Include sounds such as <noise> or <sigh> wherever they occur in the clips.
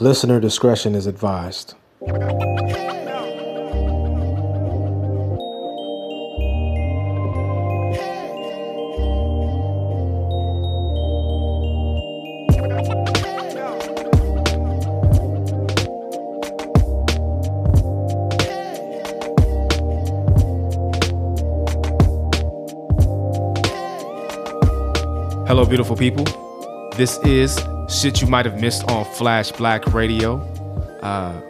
Listener discretion is advised. Hello, beautiful people. This is shit you might have missed on Flash Black Radio. Uh,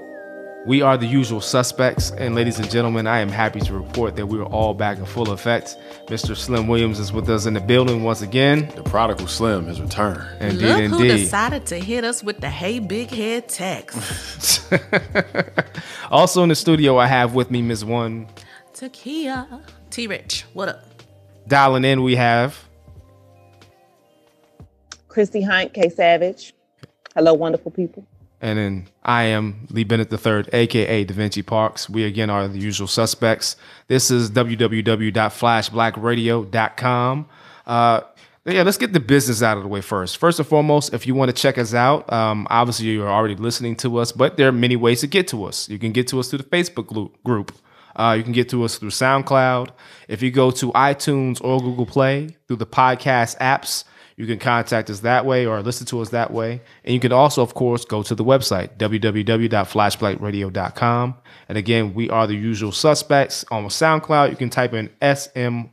we are the usual suspects, and ladies and gentlemen, I am happy to report that we are all back in full effect. Mr. Slim Williams is with us in the building once again. The prodigal Slim has returned. Indeed, Look who indeed. decided to hit us with the hey big head text. <laughs> also in the studio, I have with me Ms. One. Takia. T Rich, what up? Dialing in, we have Christy Hunt, K Savage. Hello, wonderful people. And then I am Lee Bennett III, aka Da Vinci Parks. We again are the usual suspects. This is www.flashblackradio.com. Uh, yeah, let's get the business out of the way first. First and foremost, if you want to check us out, um, obviously you're already listening to us, but there are many ways to get to us. You can get to us through the Facebook group. Uh, you can get to us through SoundCloud. If you go to iTunes or Google Play through the podcast apps, you can contact us that way or listen to us that way. And you can also, of course, go to the website, www.flashblackradio.com. And again, we are the usual suspects. On SoundCloud, you can type in S-M-Y-H.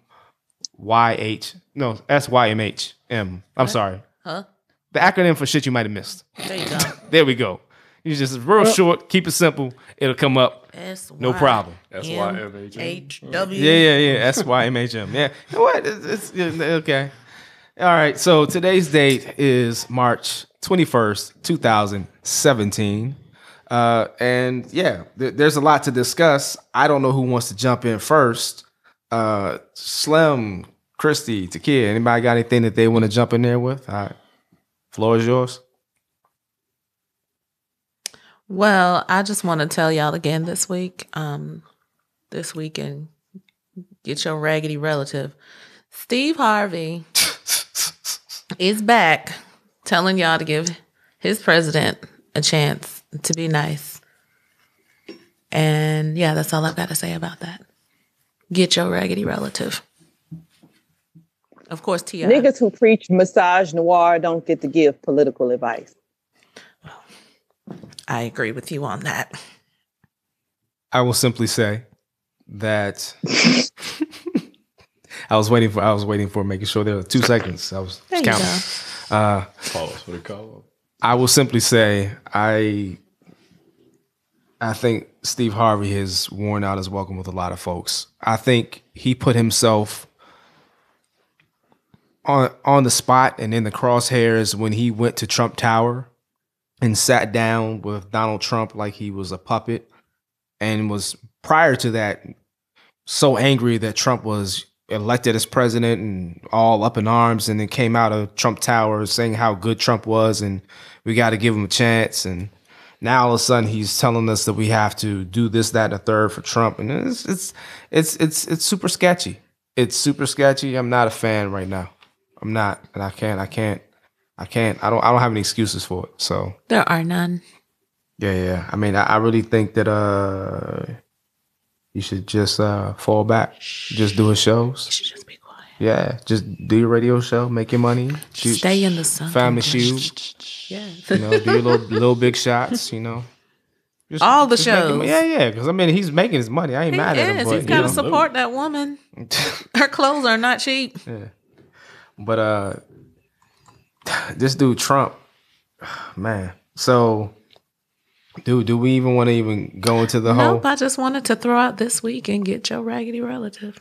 No, S-Y-M-H-M. I'm sorry. Huh? The acronym for shit you might have missed. There you go. <laughs> There we go. You just real short, keep it simple. It'll come up. S No problem. S-Y-M-H-M. H W. Yeah, yeah, yeah. S Y M H M. Yeah. You know what? It's, it's yeah, okay. All right. So today's date is March 21st, 2017. Uh, and yeah, th- there's a lot to discuss. I don't know who wants to jump in first. Uh, Slim, Christy, Takia, anybody got anything that they want to jump in there with? All right. Floor is yours. Well, I just want to tell y'all again this week, um, this weekend, get your raggedy relative. Steve Harvey is back telling y'all to give his president a chance to be nice. And yeah, that's all I've got to say about that. Get your raggedy relative. Of course, T.I. Niggas who preach massage noir don't get to give political advice. I agree with you on that. I will simply say that <laughs> I was waiting for I was waiting for making sure there were two seconds. I was There counting. Uh, Pause. What it called? I will simply say I I think Steve Harvey has worn out his welcome with a lot of folks. I think he put himself on on the spot and in the crosshairs when he went to Trump Tower and sat down with Donald Trump like he was a puppet and was prior to that so angry that Trump was elected as president and all up in arms and then came out of Trump Tower saying how good Trump was and we got to give him a chance and now all of a sudden he's telling us that we have to do this that and the third for Trump and it's it's it's it's it's super sketchy. It's super sketchy. I'm not a fan right now. I'm not and I can't I can't I can't I don't I don't have any excuses for it. So There are none. yeah, yeah. I mean, I, I really think that uh, you should just uh, fall back, just do shows. You should just be quiet. Yeah, just do your radio show, make your money, shoot, Stay in the sun. family shoot. Yeah. You know, do your little <laughs> little big shots. You know, Just- All the shows. Yeah, yeah. Because I mean, he's making his money. I ain't He mad at him. is. But, He's got to support that woman. <laughs> Her clothes are not cheap. Yeah. But uh, <sighs> this dude Trump, <sighs> man. So, dude, do we even want to even go into the whole? Nope. I just wanted to throw out this week and get your raggedy relative.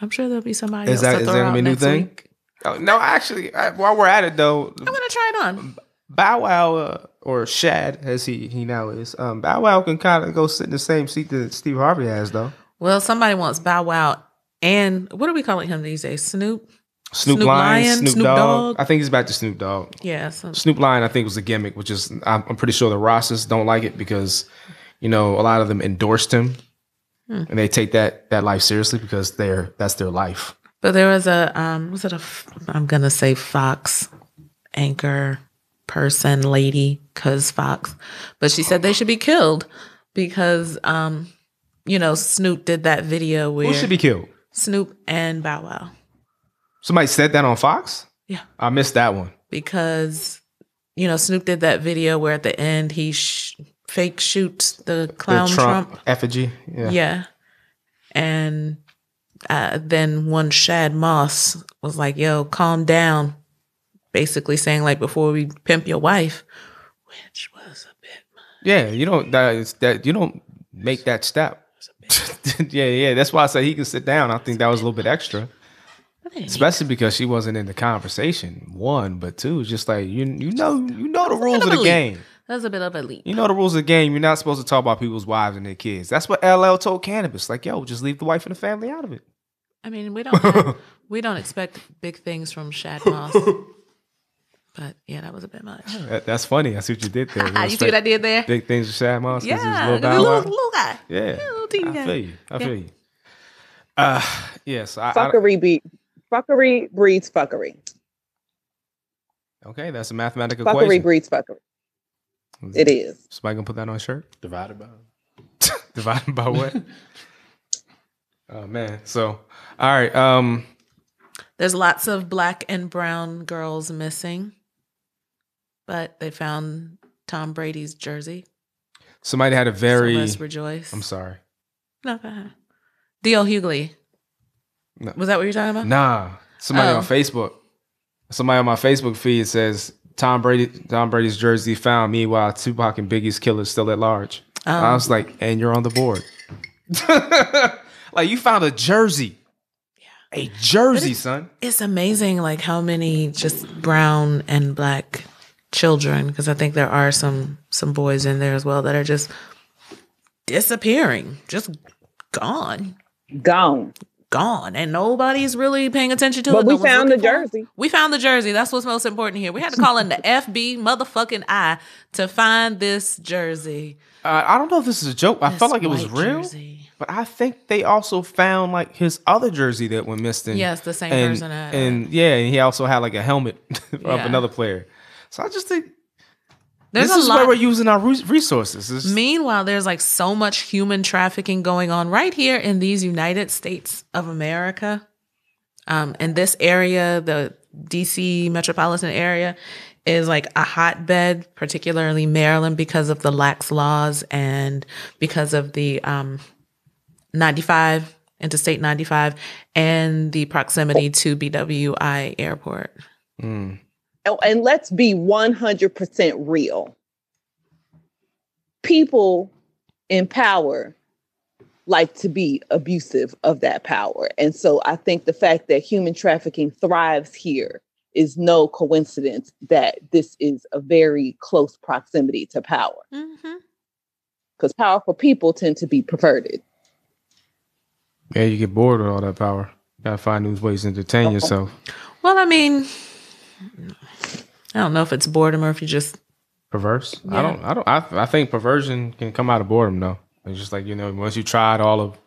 I'm sure there'll be somebody Is else that to is throw that out be a new next thing? week. Oh, no, actually, I, while we're at it though, I'm gonna try it on. Bow Wow uh, or Shad, as he he now is, um, Bow Wow can kind of go sit in the same seat that Steve Harvey has, though. Well, somebody wants Bow Wow and what are we calling him these days? Snoop. Snoop, Snoop Lion, Lion, Snoop, Snoop Dogg. Dogg. I think he's back to Snoop Dogg. Yeah. So, Snoop Lion, I think, was a gimmick, which is I'm, I'm pretty sure the Rastas don't like it because you know a lot of them endorsed him, and they take that that life seriously because they're that's their life. but there was a um, was it a? I'm gonna say Fox anchor person, lady, cuz Fox. But she said they should be killed because um, you know, Snoop did that video where Who should be killed? Snoop and Bow Wow. Somebody said that on Fox. Yeah. I missed that one. Because you know, Snoop did that video where at the end he sh- fake shoots the clown the Trump. Trump, effigy. Yeah. Yeah. And uh, then one Shad Moss was like, yo, calm down. Basically saying, like, before we pimp your wife, which was a bit much. Yeah, you don't that is that you don't make that step. <laughs> yeah, yeah. That's why I said he could sit down. I think that was a little bit extra, especially because she wasn't in the conversation. One, but two, just like you you know you know the That was a rules of of the game. That's a bit of a leap. You know the rules of the game. You're not supposed to talk about people's wives and their kids. That's what LL told Canibus. Like, yo, just leave the wife and the family out of it. I mean, we don't have, <laughs> we don't expect big things from Shad <laughs> Moss. but yeah, that was a bit much. That- that's funny. I see what you did there. <laughs> you see what I did there? Big things with Shad Moss. Yeah, Lil the Bow little, Wow. little guy. Yeah, little teeny I guy. feel you. I Yeah. feel you. Uh, yes. I, I, Fuckery be fuckery breeds fuckery. okay, that's a mathematical Fuckery equation. breeds fuckery. It is. Somebody gonna put that on a shirt? Divided by. <laughs> Divided by what? <laughs> oh man. So, all right. Um, There's lots of black and brown girls missing, but they found Tom Brady's jersey. somebody had a very. let's rejoice. I'm sorry. No, go ahead. D.L. Hughley. No. Was that what you're talking about? Nah. Somebody Oh. on Facebook. Somebody on my Facebook feed says Tom Brady. Tom Brady's jersey found. Meanwhile, Tupac and Biggie's killers still at large. I Um, was like, and you're on the board. <laughs> like you found a jersey. Yeah. A jersey, son. it's amazing like how many just brown and black children because i think there are some some boys in there as well that are just disappearing just gone Gone. Gone and nobody's really paying attention to But it we No found the looking for it. jersey. we found the jersey that's what's most important here we had to call in the <laughs> fb motherfucking i to find this jersey Uh, I don't know if this is a joke. I This felt like it was real, jersey. but I think they also found like his other jersey that went missing. Yes, the same and, person had and yeah, and he also had like a helmet <laughs> of Yeah. another player. So I just think there's this is lot where we're using our resources. It's- Meanwhile, there's like so much human trafficking going on right here in these United States of America. Um, in this area, the DC metropolitan area is like a hotbed, particularly Maryland, because of the lax laws and because of the um, 95, Interstate 95, and the proximity to BWI Airport. Mm. Oh, and let's be 100% real. People in power like to be abusive of that power. And so I think the fact that human trafficking thrives here is no coincidence that this is a very close proximity to power Mm-hmm. because powerful people tend to be perverted. Yeah, you get bored with all that power. You gotta find new ways to entertain yourself. Well, I mean, I don't know if it's boredom or if you just Perverse. I don't. I don't. I, I think perversion can come out of boredom though. It's just like you know, once you tried all of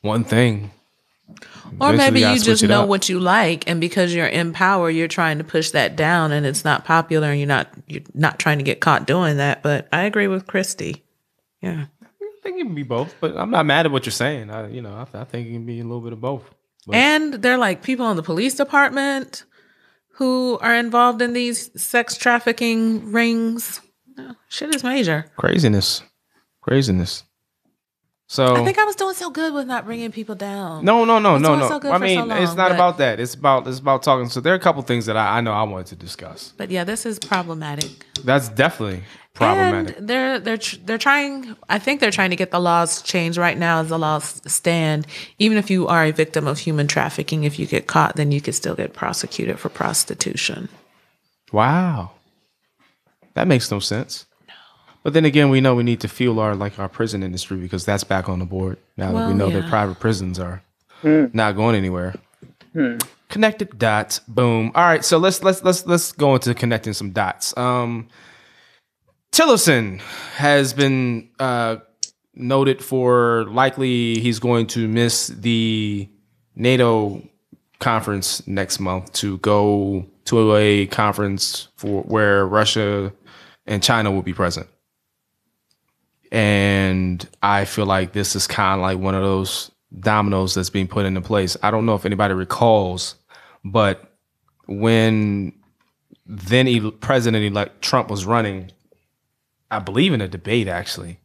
one thing, Or maybe you just know up. what you like, and because you're in power, you're trying to push that down, and it's not popular, and you're not you're not trying to get caught doing that. But I agree with Christy. Yeah, I think it can be both, but I'm not mad at what you're saying. I, you know, I, I think it can be a little bit of both. But and they're like people in the police department who are involved in these sex trafficking rings. Shit is major. craziness, craziness. So I think I was doing so good with not bringing people down. no, no, no, no, no. so I mean, so it's not but- about that. It's about it's about talking. So there are a couple things that I, I know I wanted to discuss. But yeah, this is problematic. That's definitely problematic. And they're they're tr- they're trying. I think they're trying to get the laws changed right now. As the laws stand, even if you are a victim of human trafficking, if you get caught, then you could still get prosecuted for prostitution. Wow. That makes no sense. But then again, we know we need to fuel our like our prison industry because that's back on the board now that we know that private prisons are not going anywhere. Connected dots. Boom. All right, so let's let's let's let's go into connecting some dots. Um Tillerson has been uh noted for likely he's going to miss the NATO conference next month to go to a conference for where Russia and China will be present. And I feel like this is kind of like one of those dominoes that's being put into place. I don't know if anybody recalls, but when then President elect Trump was running, I believe in a debate actually,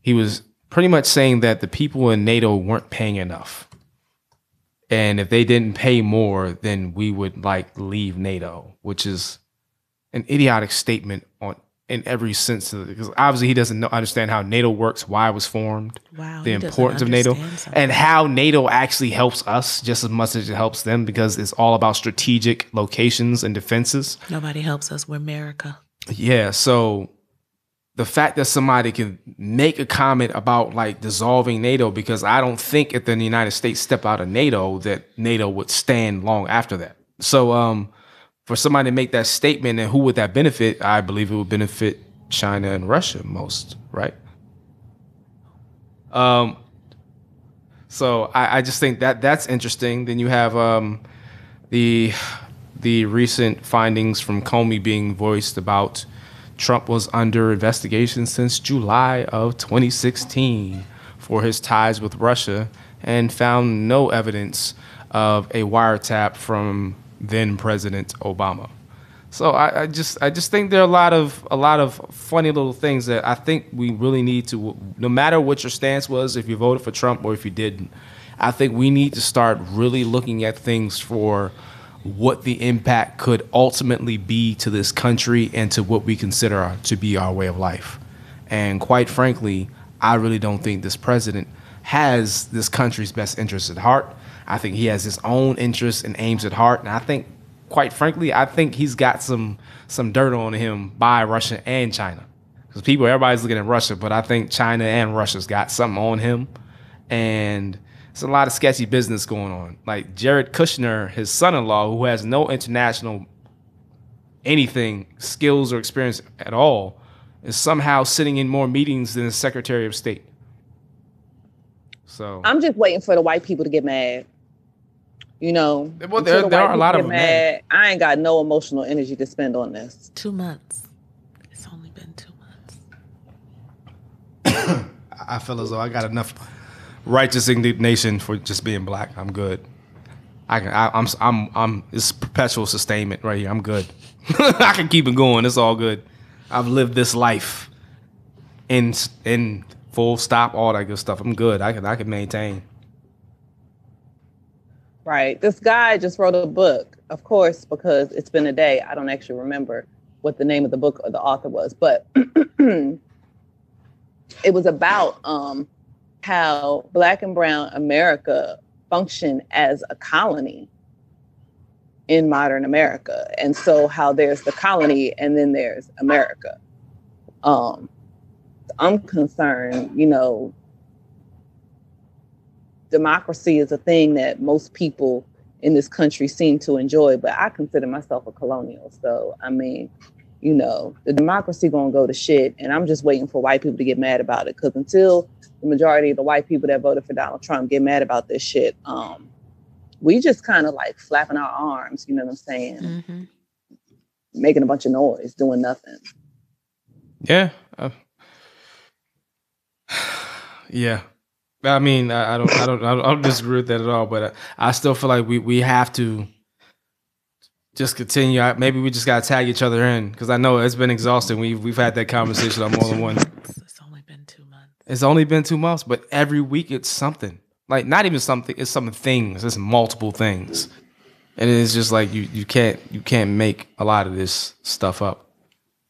he was pretty much saying that the people in NATO weren't paying enough. And if they didn't pay more, then we would like leave NATO, which is an idiotic statement on in every sense of it. Because obviously he doesn't know, understand how NATO works, why it was formed, Wow, the importance of NATO, something. and how NATO actually helps us just as much as it helps them because it's all about strategic locations and defenses. Nobody helps us. We're America. Yeah, so the fact that somebody can make a comment about like dissolving NATO because I don't think if the United States step out of NATO that NATO would stand long after that. So um for somebody to make that statement and who would that benefit? I believe it would benefit China and Russia most, right? Um so I, I just think that that's interesting. Then you have um the the recent findings from Comey being voiced about Trump was under investigation since July of 2016 for his ties with Russia and found no evidence of a wiretap from then President Obama. So I, I just I just think there are a lot of a lot of funny little things that I think we really need to no matter what your stance was if you voted for Trump or if you didn't I think we need to start really looking at things for what the impact could ultimately be to this country and to what we consider to be our way of life. And quite frankly, I really don't think this president has this country's best interests at heart. I think he has his own interests and aims at heart. And I think, quite frankly, I think he's got some some dirt on him by Russia and China. Because people, everybody's looking at Russia, but I think China and Russia's got something on him. And there's a lot of sketchy business going on. Like Jared Kushner, his son-in-law, who has no international anything, skills or experience at all, is somehow sitting in more meetings than the Secretary of State. So I'm just waiting for the white people to get mad. You know, Well, there- the there are a lot of get them, mad. I ain't got no emotional energy to spend on this. Two months. It's only been two months. <coughs> I feel as though I got enough righteous indignation for just being black. I'm good. I can. I, I'm. I'm. I'm. It's perpetual sustainment right here. I'm good. <laughs> I can keep it going. It's all good. I've lived this life in in full stop. All that good stuff. I'm good. I can. I can maintain. Right. This guy just wrote a book, of course, because it's been a day. I don't actually remember what the name of the book or the author was, but <clears throat> it was about um, how Black and Brown America function as a colony in modern America. And so, how there's the colony and then there's America. Um, I'm concerned, you know, democracy is a thing that most people in this country seem to enjoy, but I consider myself a colonial. So I mean, you know, the democracy gonna go to shit, and I'm just waiting for white people to get mad about it. Because until the majority of the white people that voted for Donald Trump get mad about this shit, um, we just kind of like flapping our arms. You know what I'm saying? Mm-hmm. Making a bunch of noise, doing nothing. Yeah. Uh, <sighs> yeah. I mean, I, I don't, I don't, I don't, I don't disagree with that at all. But I, I still feel like we we have to just continue. I, maybe we just gotta tag each other in because I know it's been exhausting. We've we've had that conversation on more than one. It's only been two months. It's only been two months, but every week it's something. Like not even something. It's some things. It's multiple things, and it's just like you you can't you can't make a lot of this stuff up.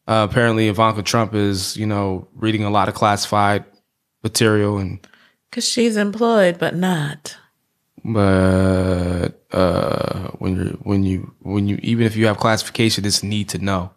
Uh, apparently, Ivanka Trump is you know reading a lot of classified material and Because she's employed, but not. but uh when you when you when you even if you have classification it's need to know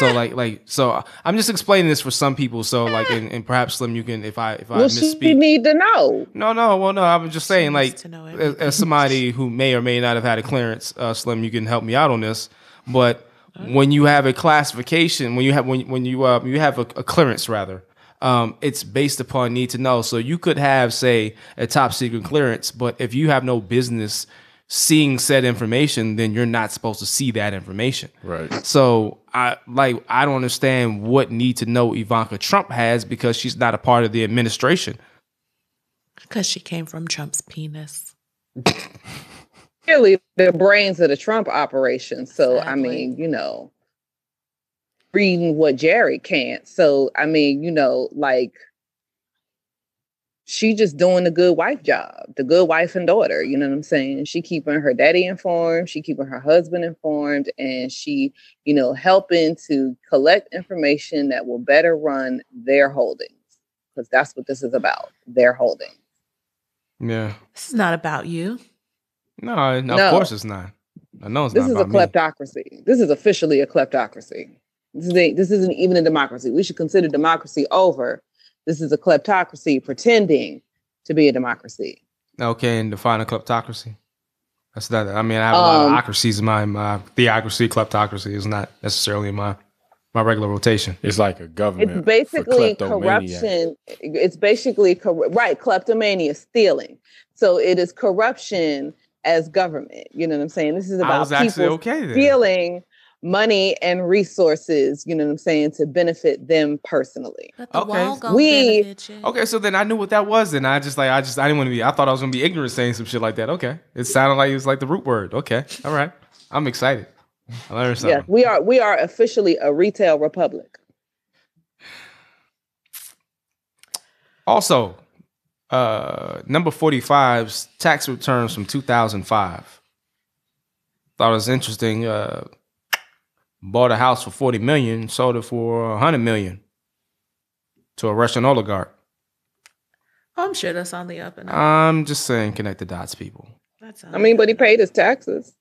so like like so i'm just explaining this for some people so like and, and perhaps slim you can if i if i well, she misspeak need to know. no no well no i'm just saying like to know as, as somebody who may or may not have had a clearance uh slim you can help me out on this but when you have a classification when you have when, when you uh you have a, a clearance rather um, it's based upon need to know. So you could have, say, a top secret clearance, but if you have no business seeing said information, then you're not supposed to see that information. Right. So I like I don't understand what need to know Ivanka Trump has because she's not a part of the administration. Because she came from Trump's penis. <laughs> Clearly, the brains of the Trump operation. So, I mean, you know, reading what Jerry can't. So, I mean, you know, like she just doing the good wife job, the good wife and daughter. You know what I'm saying? She keeping her daddy informed, she keeping her husband informed, and she, you know, helping to collect information that will better run their holdings. Because that's what this is about, their holdings. Yeah. This is not about you. No, no, No. of course it's not. I know it's this not This is a about me. kleptocracy. This is officially a kleptocracy. This, is a, this isn't even a democracy. We should consider democracy over. This is a kleptocracy pretending to be a democracy. Okay, and define a kleptocracy. That's not. I mean, I have a lot Um, of ocracies in my, my theocracy. Kleptocracy is not necessarily in my my regular rotation. It's like a government. It's basically for corruption. It's basically cor- right. Kleptomania, stealing. So it is corruption as government. You know what I'm saying? This is about people okay then. stealing money and resources. You know what I'm saying to benefit them personally. But the Okay. We- Okay, so then I knew what that was. and I just like I just I didn't want to be. I thought I was gonna be ignorant saying some shit like that. Okay, it sounded like it was like the root word. Okay, all right, I'm excited. I learned something. Yes, we are. We are officially a retail republic. Also, uh, number 45's tax returns from 2005. Thought it was interesting. Uh, bought a house for 40 million, sold it for 100 million to a Russian oligarch. I'm sure that's on the up and up. I'm just saying, connect the dots, people. That's I mean, but he paid his taxes.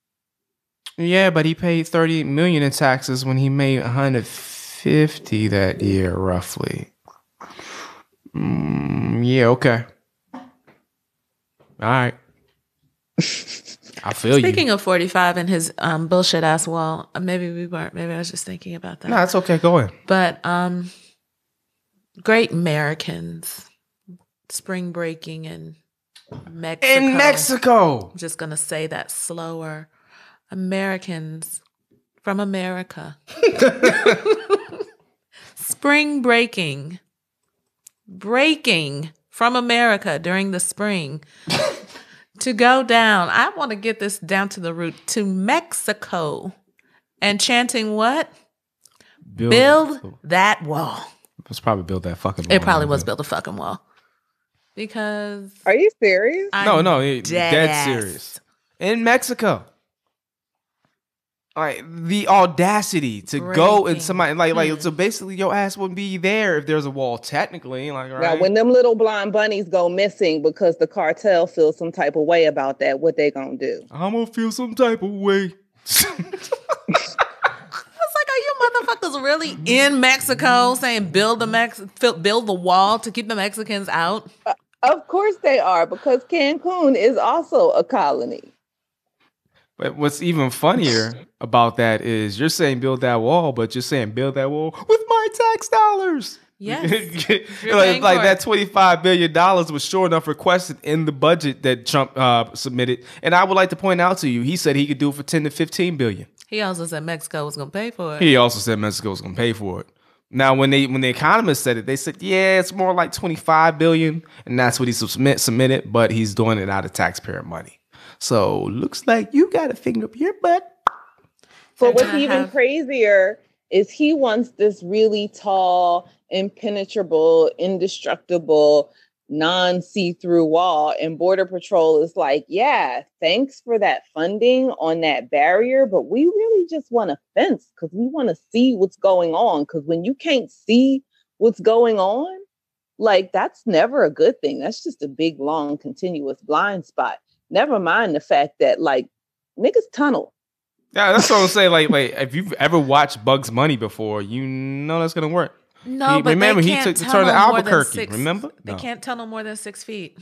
Yeah, but he paid 30 million in taxes when he made 150 that year, roughly. Mm, yeah, okay. All right. <laughs> I feel you. Speaking of 45 and his um, bullshit ass wall, uh, maybe we weren't. Maybe I was just thinking about that. No, it's okay. Go ahead. But um, great Americans, spring breaking in Mexico. In Mexico. I'm just gonna say that slower. Americans from America. <laughs> spring breaking. Breaking from America during the spring. To go down. I want to get this down to the root to Mexico. And chanting what? Build that wall. Let's probably build that fucking. It probably was build a fucking wall. Because Are you serious? No, I'm no, it- dead dead serious. In Mexico. Like the audacity to go and Breaking. somebody like like Hmm. so basically your ass wouldn't be there if there's a wall technically like Now, right when them little blonde bunnies go missing because the cartel feels some type of way about that, what they gonna do? I'm gonna feel some type of way. <laughs> I was like, are you motherfuckers really in Mexico saying build the Mex build the wall to keep the Mexicans out? Of course they are, because Cancun is also a colony. But what's even funnier about that is you're saying build that wall, but you're saying build that wall with my tax dollars. Yes. <laughs> Like like that twenty five billion dollars was sure enough requested in the budget that Trump uh, submitted. And I would like to point out to you, he said he could do it for ten to fifteen billion. He also said Mexico was gonna pay for it. He also said Mexico was going to pay for it. Now, when they when the economists said it, they said, "Yeah, it's more like twenty five billion, and that's what he submit submitted." But he's doing it out of taxpayer money. So looks like you got a finger up your butt. But what's even crazier is he wants this really tall, impenetrable, indestructible, non see through wall. And Border Patrol is like, yeah, thanks for that funding on that barrier, but we really just want a fence because we want to see what's going on. Because when you can't see what's going on, like that's never a good thing. That's just a big, long, continuous blind spot. Never mind the fact that, like, niggas tunnel. Yeah, that's what I'm saying. Like, like if you've ever watched Bugs Bunny before, you know that's gonna work. No, He- but remember, they he can't took the turn to tunnel more than Albuquerque, six- remember? They No. can't tunnel more than six feet.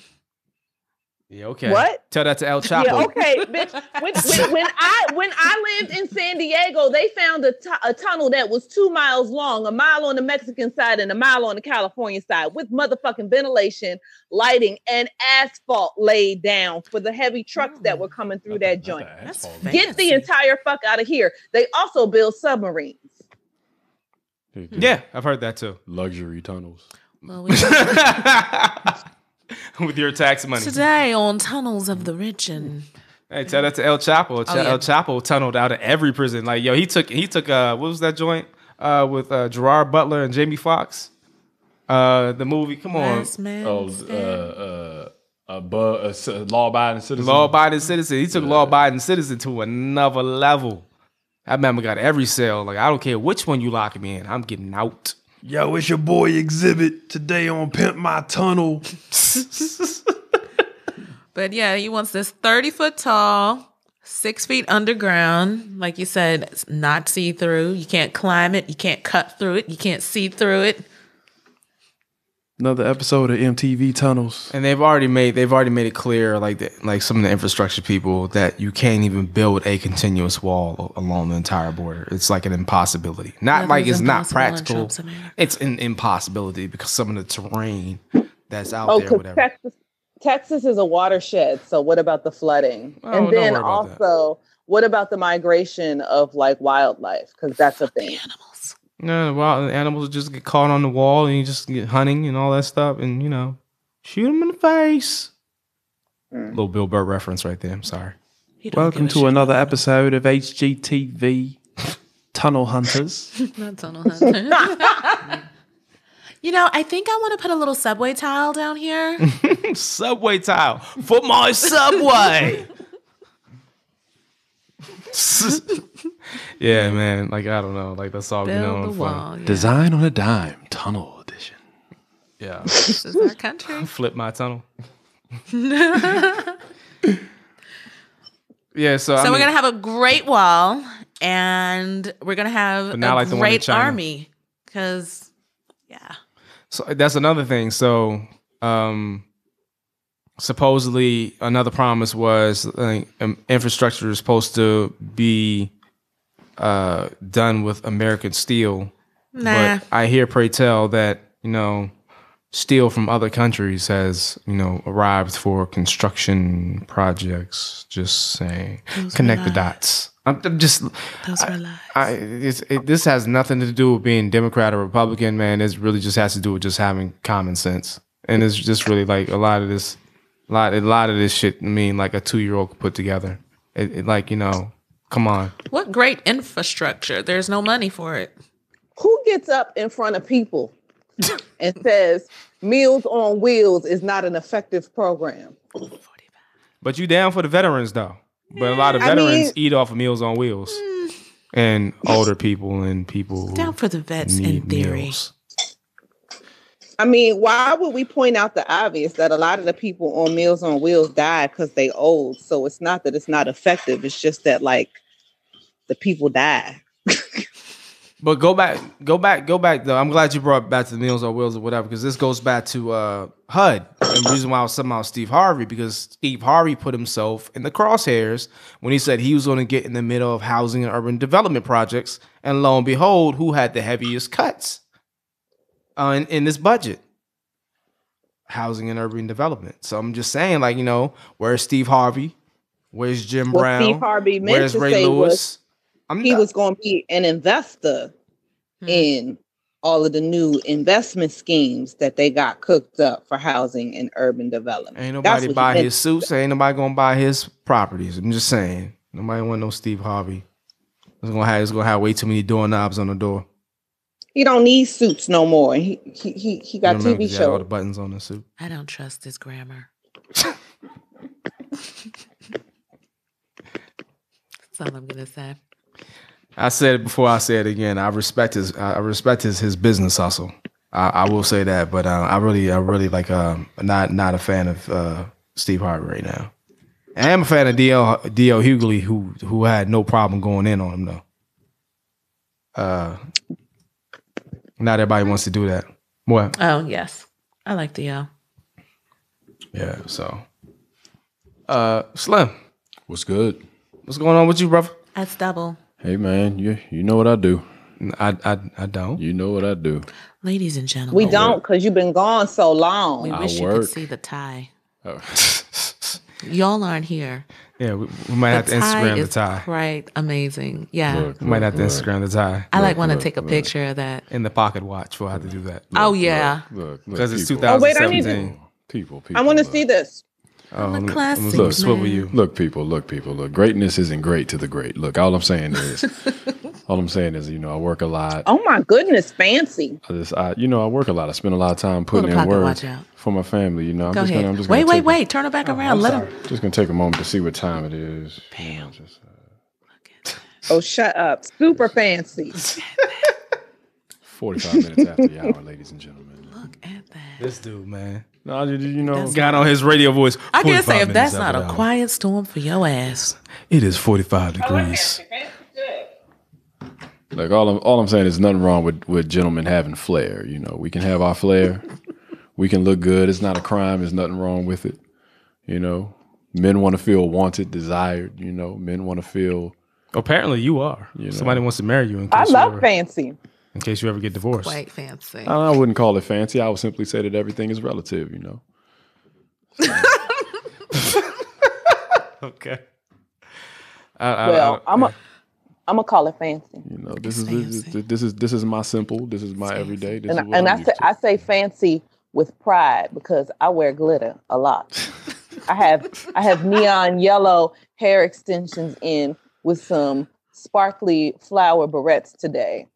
Yeah, okay. What? Tell that to El <laughs> Chapo. Yeah, okay, bitch. When, when, when I when I lived in San Diego, they found a tu- a tunnel that was two miles long, a mile on the Mexican side and a mile on the California side, with motherfucking ventilation, lighting, and asphalt laid down for the heavy trucks that were coming through that joint. That's fancy. Get the entire fuck out of here. They also build submarines. Hmm. Hmm. Yeah, I've heard that too. Luxury tunnels. Well, we- <laughs> <laughs> <laughs> With your tax money. today on Tunnels of the Rich and Hey, tell that to El Chapo. Ch- Oh, yeah. El Chapo tunneled out of every prison. Like, yo, he took he took uh what was that joint? Uh with uh Gerard Butler and Jamie Foxx. Uh the movie, come on. Last Man Oh, uh, uh, a bu- a c- law-abiding citizen. Law abiding citizen. He took law abiding citizen to another level. That man got every cell. Like, I don't care which one you lock me in. I'm getting out. Yo, it's your boy Exhibit today on Pimp My Tunnel. <laughs> But yeah, he wants this 30 foot tall, six feet underground. Like you said, it's not see through. You can't climb it. You can't cut through it. You can't see through it. Another episode of MTV Tunnels. And they've already made they've already made it clear, like the, like some of the infrastructure people, that you can't even build a continuous wall along the entire border. It's like an impossibility. Not like it's not practical. It's an impossibility because some of the terrain that's out Oh, there, because whatever. Texas, Texas is a watershed. So what about the flooding? Oh, and then worry about that. also, what about the migration of like wildlife? Because that's a thing. Animals. No, well, the animals just get caught on the wall and you just get hunting and all that stuff, and you know, shoot them in the face. Mm. Little Bill Burr reference right there. I'm sorry. Welcome to shit. another episode of HGTV Tunnel Hunters. <laughs> Not tunnel hunter. <laughs> you know, I think I want to put a little subway tile down here. <laughs> subway tile for my subway. <laughs> yeah, man. Like I don't know. Like that's all we know. Build the and wall. Yeah. Design on a dime, Tunnel Edition. Yeah. <laughs> This is our country. <laughs> Flip my tunnel. yeah. So, I mean, we're gonna have a great wall, and we're gonna have not a like the one in great China. army. Because, yeah, So that's another thing. So um supposedly another promise was like, um, infrastructure is supposed to be uh done with American steel. nah. But I hear pray tell that, you know, steel from other countries has, you know, arrived for construction projects. Just saying. Those Connect the dots. I'm, I'm just Those were lies. I, it, this has nothing to do with being Democrat or Republican, man. It really just has to do with just having common sense, and it's just really like a lot of this, a lot, a lot of this shit. I mean, like a two year old could put together. It, it, like you know, come on. what great infrastructure. There's no money for it. Who gets up in front of people <laughs> and says Meals on Wheels is not an effective program? But you down for the veterans though? But a lot of I veterans mean- eat off of Meals on Wheels, mm. and older people and people who Down for the vets in need theory. meals. I mean, why would we point out the obvious that a lot of the people on Meals on Wheels died because they old? So it's not that it's not effective. It's just that like the people die. <laughs> But go back, go back, go back. Though I'm glad you brought back to the Meals on Wheels or whatever, because this goes back to uh, HUD. And the reason why I was about Steve Harvey because Steve Harvey put himself in the crosshairs when he said he was going to get in the middle of housing and urban development projects, and lo and behold, who had the heaviest cuts uh, in, in this budget? Housing and urban development. So I'm just saying, like you know, where's Steve Harvey? Where's Jim What Brown? Steve Harvey meant Where's to Ray say Lewis? was I'm he not- was going to be an investor Hmm. in all of the new investment schemes that they got cooked up for housing and urban development. Ain't nobody buy his suits. Ain't nobody gonna buy his properties. I'm just saying. Nobody want no Steve Harvey. It's gonna have it's gonna have way too many doorknobs on the door. He don't need suits no more. He he he, he got Remember, TV show. had all the buttons on the suit. I don't trust his grammar. <laughs> That's all I'm gonna say. I said it before. I say it again. I respect his. I respect his his business hustle. I, I will say that, but uh, I really, I really like. Um, not not a fan of uh, Steve Harvey right now. I am a fan of D.L. D.L. Hughley, who who had no problem going in on him though. Uh, not everybody wants to do that. What? Oh yes, I like the uh, Yeah, so Uh, Slim, What's good? what's going on with you, brother? That's double. Hey man, you you know what I do. I I I don't. You know what I do. Ladies and gentlemen, We don't because you've been gone so long. we I wish you could see the tie. Oh. Y'all aren't here. Yeah, we, we might have to Instagram the tie. Right, amazing. Yeah. Look, We might have to look, Instagram the tie I like want to take a look. picture of that. in the pocket watch. We'll have to do that oh yeah. Look, look, because it's people. Oh, wait, I need to- 2017. People, people. I want to see this. Oh, let me- let me classic look, swivel man. you. Look, people, look, people, look. Greatness isn't great to the great. Look, all I'm saying is, <laughs> all I'm saying is, you know, I work a lot. Oh my goodness, fancy. I just, I, you know, I work a lot. I spend a lot of time putting in pocket work watch out. for my family. You know, I'm Go just ahead. gonna, I'm just wait, gonna wait, take, wait. Turn it back around. Let him. Just gonna take a moment to see what time it is. You know, just, uh, <laughs> Oh, shut up. Super fancy. <laughs> 45 minutes after the hour, ladies and gentlemen. Look at that. This dude, man, No, you, you know, got on his radio voice. I can't say if that's not a hour. quiet storm for your ass. It is 45 degrees. like all I'm, all I'm saying is nothing wrong with with gentlemen having flair. You know, we can have our flair. we can look good. It's not a crime. There's nothing wrong with it. You know, men want to feel wanted, desired. You know, men want to feel. Apparently, you are. You know. Somebody wants to marry you in I case, you love ever, fancy. In case you ever get divorced. Quite fancy. I wouldn't call it fancy. I would simply say that everything is relative. You know. <laughs> Okay. I, I, Well, I, I'm a, I'm gonna call it fancy. You know, this is this, this is this is my simple. This is my everyday. This And, is I, what and I'm I used say to. I say fancy with pride because I wear glitter a lot. <laughs> I have I have neon yellow hair extensions in with some sparkly flower barrettes today.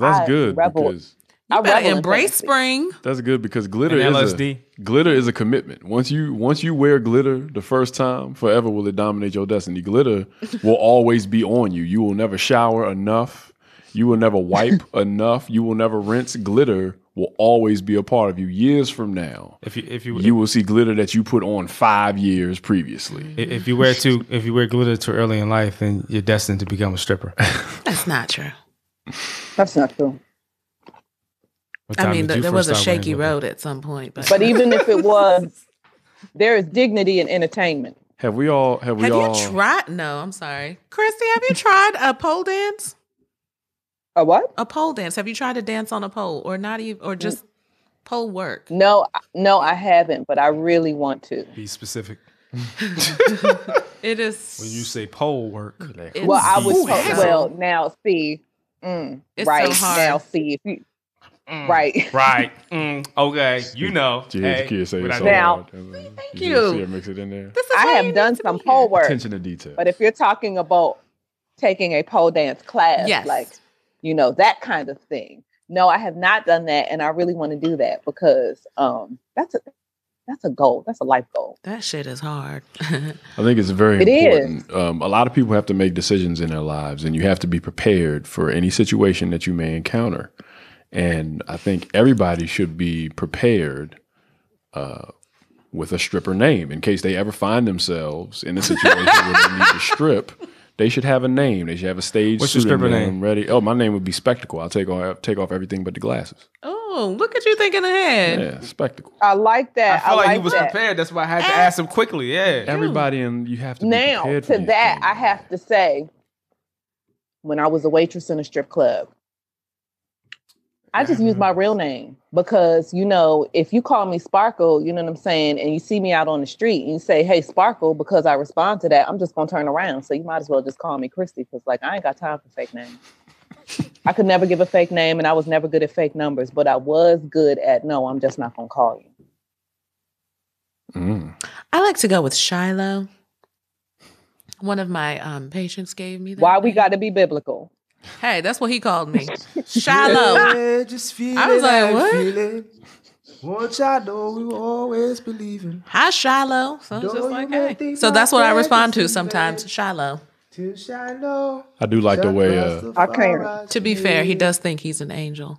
Well, that's I good rebel- because You I better revel in embrace fancy. spring. that's good because glitter And is LSD. a glitter is a commitment. Once you once you wear glitter the first time, forever will it dominate your destiny. Glitter <laughs> will always be on you. You will never shower enough. You will never wipe <laughs> enough. You will never rinse. Glitter will always be a part of you. Years from now, if you if you you will see glitter that you put on five years previously. if if you wear too if you wear glitter too early in life, then you're destined to become a stripper. That's not true. That's not true. I mean, did th- you there was a shaky road at some point, but, But even if it was, <laughs> there is dignity in entertainment. Have we all? Have we have all? you tried? No, I'm sorry, Christy. Have you tried a pole dance? A what? A pole dance? Have you tried to dance on a pole, or not even, or just pole work? No, no, I haven't, but I really want to. Be specific. <laughs> It is. When you say pole work, it's Well, I was told, well now see, mm, It's so right hard. now see if you right <laughs> right? <laughs> Mm, okay, you know. Did you hear Hey, the kid say it so that- Now- hard? Thank you. See her mix it in there. This is I have done some be pole work, Attention to detail. but if you're talking about taking a pole dance class, Yes. like you know that kind of thing, no, I have not done that, and I really want to do that because um that's a that's a goal, that's a life goal. That shit is hard. I think it's very It is. important. Um, a lot of people have to make decisions in their lives, and you have to be prepared for any situation that you may encounter. And I think everybody should be prepared uh, with a stripper name in case they ever find themselves in a situation where they need to strip. They should have a name. They should have a stage. What's your stripper name? Ready? Oh, my name would be Spectacle. I'll take off take off everything but the glasses. oh, look at you thinking ahead. Yeah, Spectacle. I like that. I, feel like, like he was that. prepared. That's why I had to eh. ask him quickly. Yeah. Everybody, and you have to be Now prepared to for these that, things. I have to say, when I was a waitress in a strip club, I just used my real name because you know if you call me Sparkle, you know what I'm saying, and you see me out on the street and you say, "Hey, Sparkle," because I respond to that, I'm just gonna turn around. So you might as well just call me Christy because like I ain't got time for fake names. I could never give a fake name, and I was never good at fake numbers, but I was good at no, I'm just not gonna call you. Mm. I like to go with Shiloh. One of my um, patients gave me that. Why we got to be biblical? Hey, that's what he called me. <laughs> Shiloh. Yeah, just feel I was it, like, what? feel it. Once I know we will always believe in. Hi, Shiloh. So just like, hey. So that's what I respond to sometimes. Shiloh. Till Shiloh. I do like the way. Uh, I can't. To be fair, he does think he's an angel.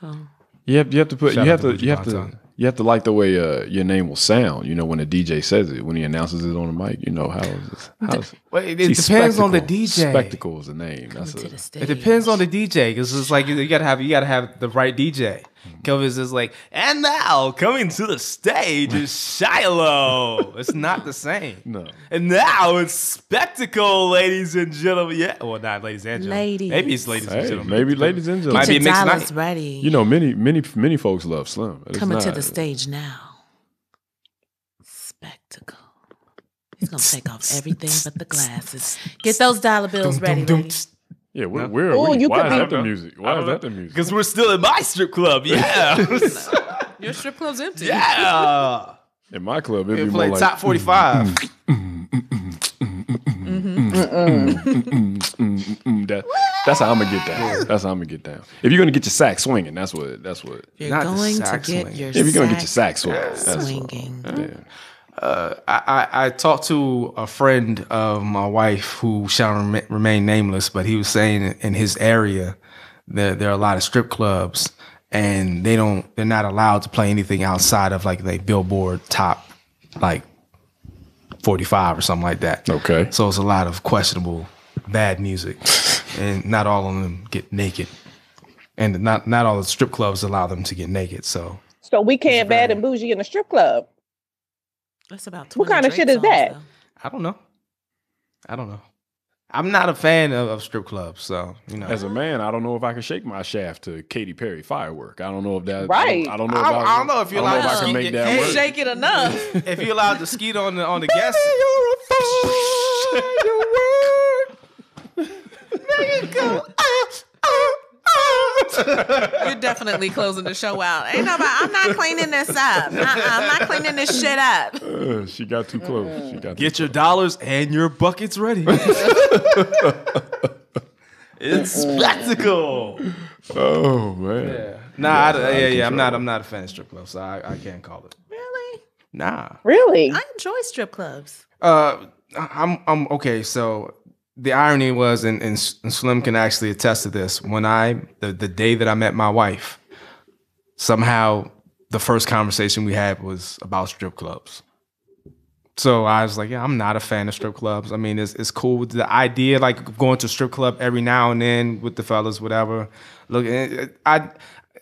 So You have you have to put Shout you have to to you have to You have to like the way uh, your name will sound. You know when a DJ says it, when he announces it on the mic. You know how is this? <laughs> How's, <laughs> Well, it, it See, depends on the DJ. Spectacle is the name. That's to a, the. It depends on the DJ because it's like you gotta have you gotta have the right DJ. Mm-hmm. Cause it's like, and now coming to the stage is Shiloh. <laughs> it's not the same. no. And now it's spectacle, ladies and gentlemen. Yeah, well, not ladies and gentlemen. Ladies. Maybe it's ladies and gentlemen. maybe ladies and Might gentlemen. be a Your mixed dollars night. ready. You know, many many many folks love Slim. It's coming to the stage now. Spectacle. He's gonna take off everything but the glasses. Get those dollar bills ready, ladies. Yeah, where, where are Oh, we? you Why is be- that the music? Why is that the music? Because we're still in my strip club. Yeah. <laughs> Your strip club's empty. yeah. <laughs> In my club, it'd We be more play like top 45. mm, <laughs> that, that's how I'm gonna get down. That's how I'm gonna get down. If you're gonna get your sack swinging, that's what. That's what. You're Not going to sax get swing. your If you're gonna get your sack sack swinging, that's what- swinging. Yeah. I, I, I talked to a friend of my wife who shall rem- remain nameless, but he was saying in his area there there are a lot of strip clubs and they don't they're not allowed to play anything outside of like the Billboard top like 45 or something like that. Okay. So it's a lot of questionable bad music <laughs> and not all of them get naked. And not not all the strip clubs allow them to get naked. So So we can't bad and bougie in a strip club. That's about What 20 kind of shit is songs, that? though. I don't know. I don't know. I'm not a fan of, of strip clubs, so you know. As a man, I don't know if I can shake my shaft to Katy Perry firework. I don't know if that. Right. I don't know. If I- I don't know if you're I don't know allowed if to can skeet make your that work. Shake it enough. <laughs> if you're allowed to skeet on the on the guest, You're <laughs> <laughs> definitely closing the show out. Ain't nobody. I'm not cleaning this up. Uh-uh, I'm not cleaning this shit up. Uh, she got too close. She got too get your dollars and your buckets ready. <laughs> it's spectacle. Oh man. Nah, I, yeah, yeah. I'm not. I'm not a fan of strip clubs, so I, I can't call it. Really? Nah. Really? I enjoy strip clubs. Uh, I'm I'm okay. So the irony was, and, and Slim can actually attest to this. When I the the day that I met my wife, somehow the first conversation we had was about strip clubs. So I was like, yeah, I'm not a fan of strip clubs. I mean, it's it's cool with the idea, like going to a strip club every now and then with the fellas, whatever. Look, eh, I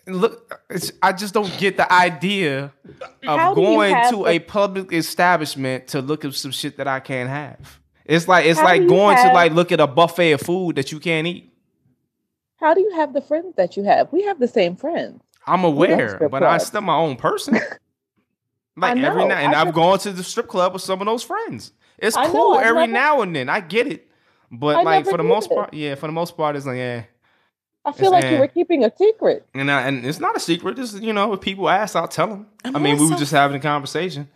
look, it's, I just don't get the idea of going to the- a public establishment to look at some shit that I can't have. It's like it's How like do you going to like look at a buffet of food that you can't eat. How do you have the friends that you have? We have the same friends. I'm aware, strip but I'm still my own person. <laughs> Like I every know. night, and I I've gone to the strip club with some of those friends. It's I cool I've every never- now and then. I get it, but I like for the most it. part, yeah, for the most part, it's like yeah. I feel like eh. you were keeping a secret. And I, and it's not a secret. This is, you know, if people ask, I'll tell them. And I mean, we were also- just having a conversation.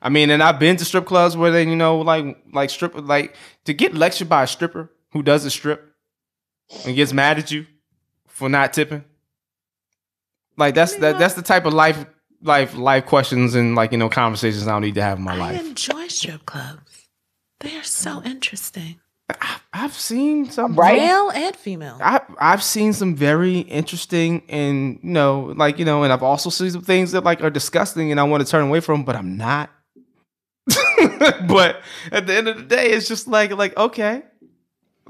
I mean, and I've been to strip clubs where they, you know, like like strip like to get lectured by a stripper who does a strip and gets mad at you for not tipping. Like that's that, that's the type of life life life questions and like you know conversations I don't need to have in my I life. enjoy strip clubs. They are so interesting. I've seen some Right? Male and female. I I've seen some very interesting and you know like you know and I've also seen some things that like are disgusting and I want to turn away from but I'm not. <laughs> but at the end of the day it's just like like okay.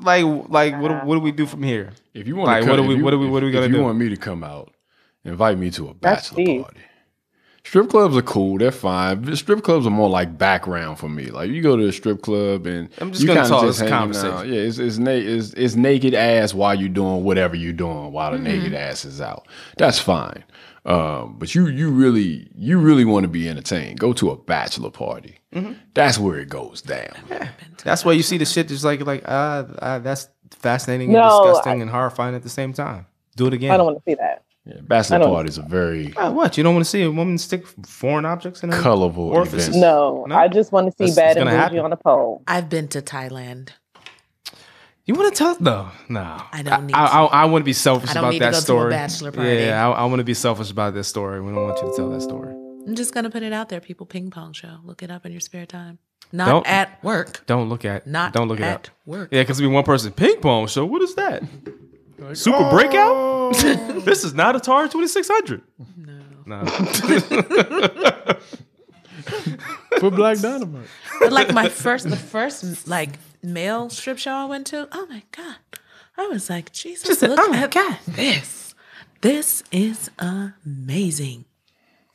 Like like what do- what do we do from here? If you want Like, to what come, are we- you- what are we- what are we if- gonna if you do? want me to come out, invite me to a bachelor party. Strip clubs are cool. They're fine. But Strip clubs are more like background for me. Like you go to a strip club and I'm just you gonna talk, just it's a hanging conversation. out. Yeah, it's it's, na- it's it's naked ass while you're doing whatever you're doing while the mm-hmm. naked ass is out. That's fine. Um, but you you really you really want to be entertained. Go to a bachelor party. That's where it goes down. That's why you see the shit just like like uh, uh that's fascinating No, and disgusting I- and horrifying at the same time. Do it again. I don't want to see that. Yeah, bachelor I don't- parties are very Uh, what? You don't want to see a woman stick foreign objects in her colorful orifices? No, No? I just want to see That's- bad and gonna bougie happen. on a pole. I've been to Thailand. You want to tell? No, no. I don't need I, to. I, I want to be selfish I don't about need to that go to a story. bachelor party. Yeah, I, I want to be selfish about this story. We don't want you to tell that story. I'm just gonna put it out there. People ping pong show. Look it up in your spare time. Not Don't- at work. Don't look at. Not Don't look it at up. work. Yeah, because we one person ping pong show. What is that? Super breakout? Oh. <laughs> this is not a Atari Twenty Six Hundred. No. <laughs> For Black Dynamite. But like my first, the first like male strip show I went to. Oh my god! I was like, Jesus, look oh my at God. this. This is amazing.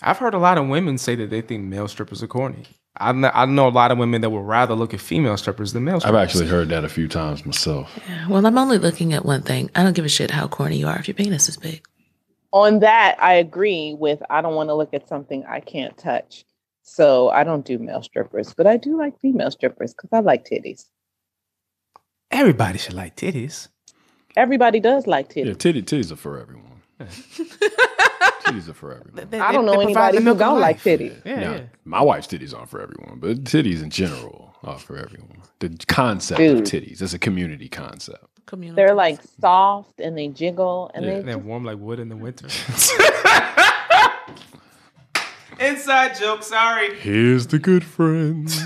I've heard a lot of women say that they think male strippers are corny. I know, I know a lot of women that would rather look at female strippers than male strippers. I've actually heard that a few times myself. Well, I'm only looking at one thing. I don't give a shit how corny you are if your penis is big. On that, I agree with I don't want to look at something I can't touch. So I don't do male strippers, but I do like female strippers because I like titties. Everybody should like titties. Everybody does like Yeah, titties. titty, titties are for everyone. <laughs> titties are for everyone. They- I don't know anybody the who don't like life. titties. Yeah, Now, yeah. my wife's titties aren't for everyone, but titties in general are for everyone. The concept Dude. of titties is a community concept. Community. They're like soft and they jiggle and Yeah. they And they're just, warm like wood in the winter. <laughs> Inside joke, sorry. Here's the good friends.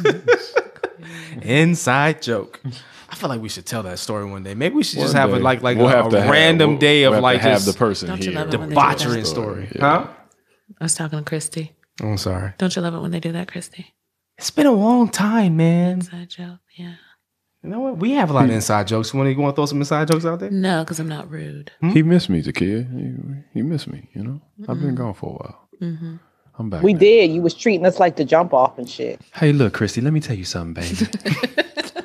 <laughs> Inside joke. I feel like we should tell that story one day. Maybe we should just One have a like like We'll a, have to have- random we'll- day of we'll like have just the person Don't you here love it when debauchery story. Yeah. Huh? I was talking to Christy. I'm sorry. Don't you love it when they do that, Christy? It's been a long time, man. Inside joke. Yeah. You know what? We have a lot of inside jokes. You want to, throw some inside jokes out there? No, because I'm not rude. Hmm? He missed me, Zakia. He, he missed me, you know? I've been gone for a while. Mm-hmm. I'm back. we now. did. You was treating us like the jump off and shit. Hey, look, Christy, let me tell you something, baby. <laughs> <laughs>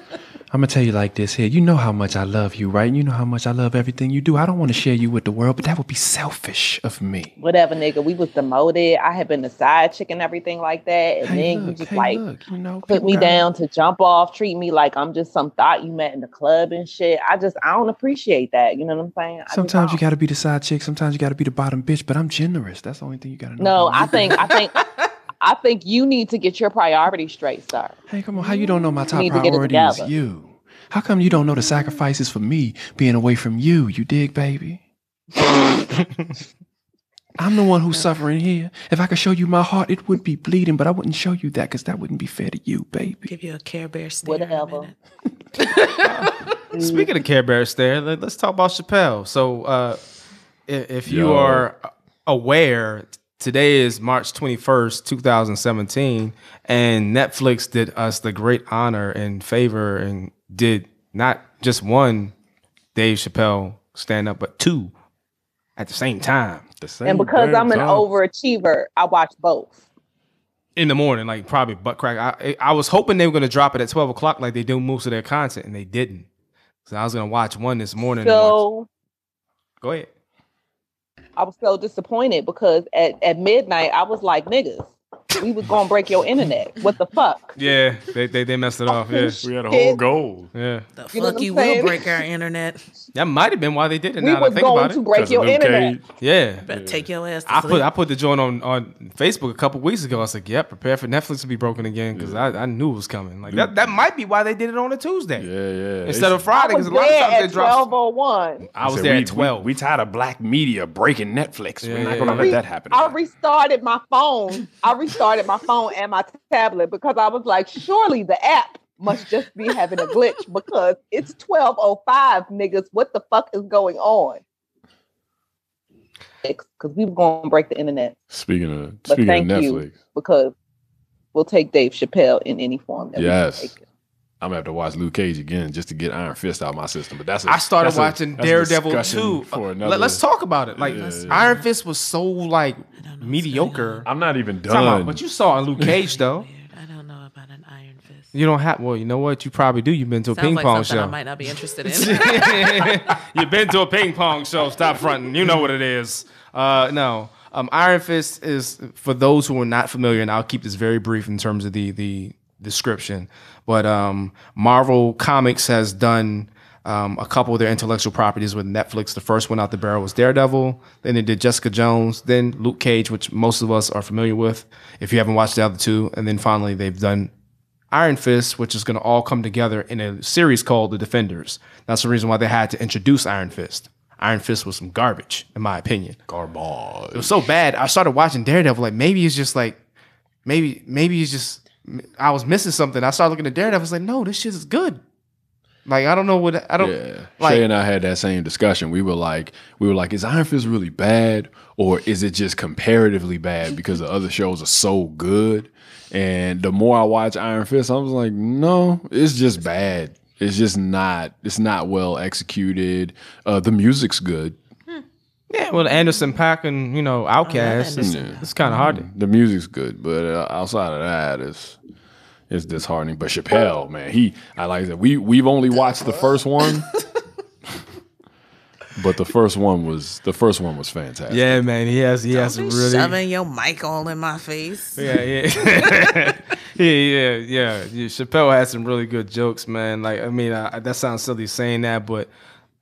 I'm gonna tell you like this here. You know how much I love you, right? You know how much I love everything you do. I don't want to share you with the world, but that would be selfish of me. Whatever, nigga. We was demoted. I had been the side chick and everything like that. And Hey, then you just hey, like look, you know, put me gotta- down to jump off, treat me like I'm just some thought you met in the club and shit. I just I don't appreciate that. You know what I'm saying? I Sometimes you got to be the side chick. Sometimes you got to be the bottom bitch. But I'm generous. That's the only thing you got to know. No, I think I think <laughs> I think you need to get your priorities straight, sir. Hey, come on. How you don't know my top need to get it priority is you? How come you don't know the sacrifices for me being away from you? You dig, baby? <laughs> I'm the one who's suffering here. If I could show you my heart, it would be bleeding, but I wouldn't show you that because that wouldn't be fair to you, baby. Give you a Care Bear stare. Whatever. minute. <laughs> <laughs> Speaking of Care Bear stare, let, us talk about Chappelle. So, uh, i- if you Yo. are aware, today is March 21st, 2017, and Netflix did us the great honor and favor and did not just one Dave Chappelle stand up, but two at the same time The same And because I'm an time. overachiever, I watch both. in the morning, like probably butt crack. I I was hoping they were going to drop it at 12 o'clock like they do most of their content, and they didn't. So I was going to watch one this morning. and watch- Go ahead. I was so disappointed because at, at midnight I was like, niggas, we was gonna break your internet. What the fuck? Yeah, they they, they messed it off. Yeah, We had a whole goal. yeah. The You know fuck you I'm will saying? break our internet. That might have been why they did it. We Now that I was think going about to it. break 'Cause of your internet. Cage. Yeah. Better take your ass to I sleep. put I put the joint on on Facebook a couple weeks ago. I was like, "Yep, prepare for Netflix to be broken again," because I, I knew it was coming. Like that, that might be why they did it on a Tuesday Yeah, yeah. instead of Friday. Because a lot of times they at drop. twelve oh one. I was said, there we, at twelve. We, we tired of black media breaking Netflix. We're not gonna let that happen. I restarted my phone. I restarted <laughs> my phone and my tablet because I was like, surely the app must just be having a glitch because it's 1205, niggas. What the fuck is going on? Because we were going to break the internet Speaking of But speaking of thank you. Because we'll take Dave Chappelle in any form. That we can Yes. Take it. I'm gonna have to watch Luke Cage again just to get Iron Fist out of my system. But that's a, I started that's watching a Daredevil too. For another, Let, us talk about it. Like Yeah, yeah. Iron Fist was so like I don't know what's mediocre. I'm not even Talking about- done. but you saw in Luke <laughs> Cage though. I don't know about an Iron Fist. You don't have. Well, you know what? You probably do. You've been to a Sounds ping like pong show. I might not be interested in. <laughs> You've been to a ping pong show. Stop fronting. You know what it is. Uh, no. Um, Iron Fist is for those who are not familiar, and I'll keep this very brief in terms of the the description. But um, Marvel Comics has done um, a couple of their intellectual properties with Netflix. The first one out the barrel was Daredevil. Then they did Jessica Jones. Then Luke Cage, which most of us are familiar with. If you haven't watched the other two, and then finally they've done Iron Fist, which is going to all come together in a series called The Defenders. That's the reason why they had to introduce Iron Fist. Iron Fist was some garbage, in my opinion. Garbage. It was so bad. I started watching Daredevil. Like maybe it's just like, maybe maybe it's just I was missing something. I started looking at Daredevil. I was like, no, this shit is good. Like I don't know what I don't Yeah, like. Shay and I had that same discussion. We were like, we were like, is Iron Fist really bad, or is it just comparatively bad because the other shows are so good? And the more I watch Iron Fist, I was like, no, it's just bad. It's just not. It's not well executed. Uh, the music's good. Yeah, well, Anderson .Paak and you know OutKast, it's, it's kind of hard. To, The music's good, but uh, outside of that, it's it's disheartening. But Chappelle, man, he I like that. we we've only watched the first one, <laughs> but the first one was the first one was fantastic. yeah, man, he has he has Don't be really shoving your mic all in my face. Yeah, yeah, <laughs> yeah, yeah, yeah. Yeah, Chappelle had some really good jokes, man. Like, I mean, I, that sounds silly saying that, but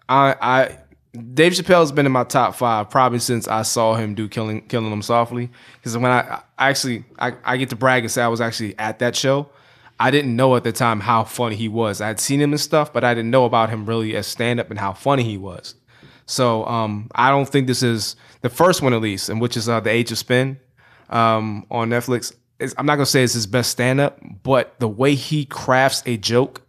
I, I, Dave Chappelle's been in my top five probably since I saw him do killing, killing them softly. Because when I, I actually, I, I get to brag and say I was actually at that show. I didn't know at the time how funny he was. I had seen him and stuff, but I didn't know about him really as stand up and how funny he was. So um, I don't think this is the first one, at least, and which is uh, the Age of Spin um, on Netflix. Is, I'm not gonna say it's his best stand up, but the way he crafts a joke,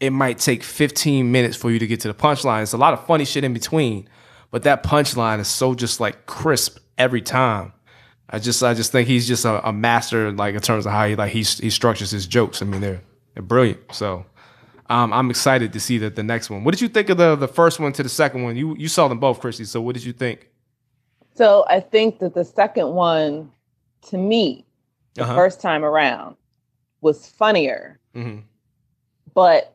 it might take 15 minutes for you to get to the punchline. It's a lot of funny shit in between, but that punchline is so just like crisp every time. I just I just think he's just a, a master like in terms of how he like he he structures his jokes. I mean they're they're brilliant. So um, I'm excited to see that the next one. What did you think of the the first one to the second one? You you saw them both, Chrissy. So what did you think? So I think that the second one, to me, the Uh-huh. first time around, was funnier, hmm but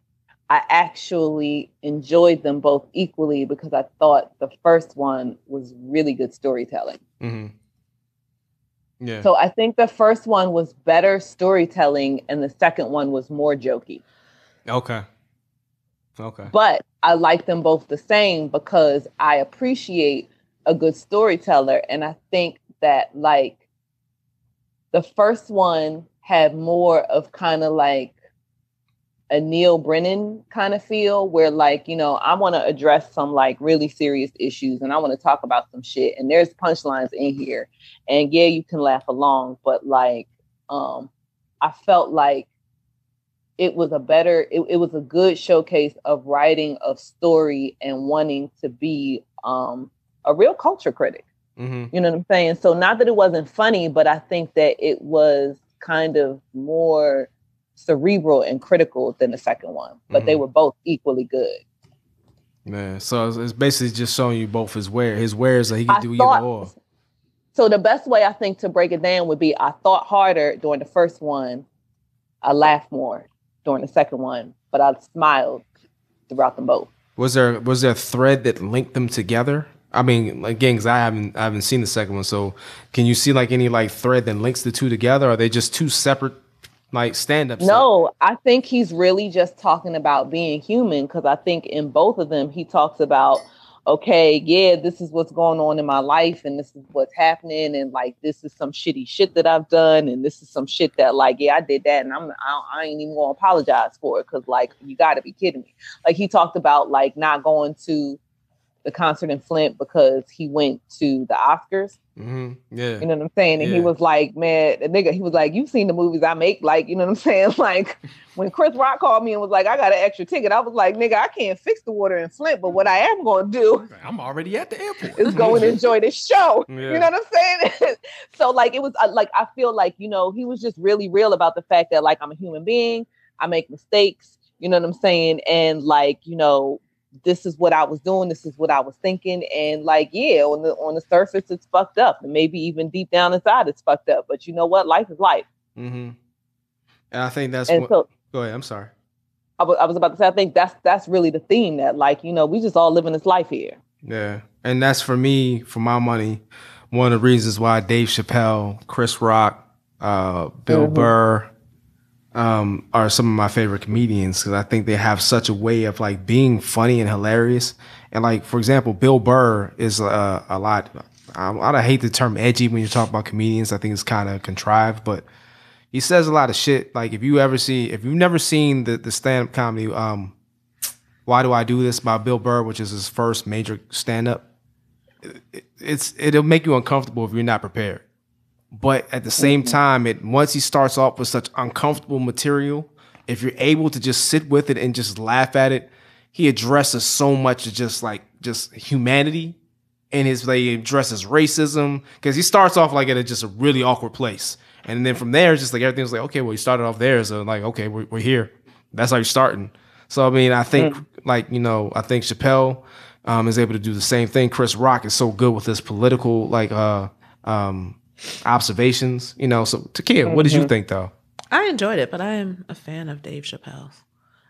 I actually enjoyed them both equally because I thought the first one was really good storytelling. hmm Yeah. So I think the first one was better storytelling and the second one was more jokey. okay. Okay. But I like them both the same because I appreciate a good storyteller. And I think that, like, the first one had more of kind of like a Neal Brennan kind of feel, where, like, you know, I want to address some like really serious issues and I want to talk about some shit. And there's punchlines in here. And yeah, you can laugh along, but like, um, I felt like it was a better it, it was a good showcase of writing of story and wanting to be um a real culture critic hmm you know what i'm saying so not that it wasn't funny but i think that it was kind of more cerebral and critical than the second one but they Mhm. were both equally good Man, so it's, it's basically just showing you both his wear. His wares that he can I do thought- either or. so the best way i think to break it down would be i thought harder during the first one i laughed more during the second one but i smiled throughout them both Was there was there a thread that linked them together? I mean, again, because I haven't I haven't seen the second one. So, can you see like any like thread that links the two together? Are they just two separate like stand up. No, I think he's really just talking about being human because I think in both of them he talks about, okay, yeah, this is what's going on in my life and this is what's happening and like this is some shitty shit that I've done and this is some shit that like yeah I did that and I'm I, I ain't even gonna apologize for it because like you got to be kidding me. Like he talked about like not going to the concert in Flint because he went to the Oscars. hmm Yeah. You know what I'm saying? And he was like, man, the nigga, he was like, you've seen the movies I make. Like, you know what I'm <laughs> saying? Like, when Chris Rock called me and was like, I got an extra ticket, I was like, nigga, I can't fix the water in Flint, but what I am going to do I'm already at the airport. is go and <laughs> enjoy this show. Yeah. You know what I'm saying? <laughs> so, like, it was uh, like, I feel like, you know, he was just really real about the fact that, like, I'm a human being, I make mistakes, you know what I'm saying? And, like, you know, this is what I was doing. This is what I was thinking. And like, yeah, on the on the surface, it's fucked up, and maybe even deep down inside, it's fucked up. But you know what? Life is life. hmm And I think that's and what. so Go ahead. I'm sorry. I was, about to say, I think that's that's really the theme that, like, you know, we just all living this life here. Yeah. And that's for me, for my money, one of the reasons why Dave Chappelle, Chris Rock, uh, Bill Mhm. Burr, um, are some of my favorite comedians because I think they have such a way of like being funny and hilarious. And like, for example, Bill Burr is uh, a lot. I, I hate the term edgy when you talk about comedians. I think it's kind of contrived, but he says a lot of shit. Like if you ever see, if you've never seen the the stand up comedy, um, why do I do this by Bill Burr, which is his first major stand up. It's it'll make you uncomfortable if you're not prepared. But at the same time, it once he starts off with such uncomfortable material, if you're able to just sit with it and just laugh at it, he addresses so much of just like just humanity and his like he addresses racism because he starts off like at a, just a really awkward place, and then from there, it's just like everything's like okay, well, he started off there, so like okay, we're, we're here. That's how you're starting. So I mean, I think like you know, I think Chappelle um, is able to do the same thing. Chris Rock is so good with his political like uh um observations, you know. So Takia, what did you think though? I enjoyed it, but I am a fan of Dave Chappelle's.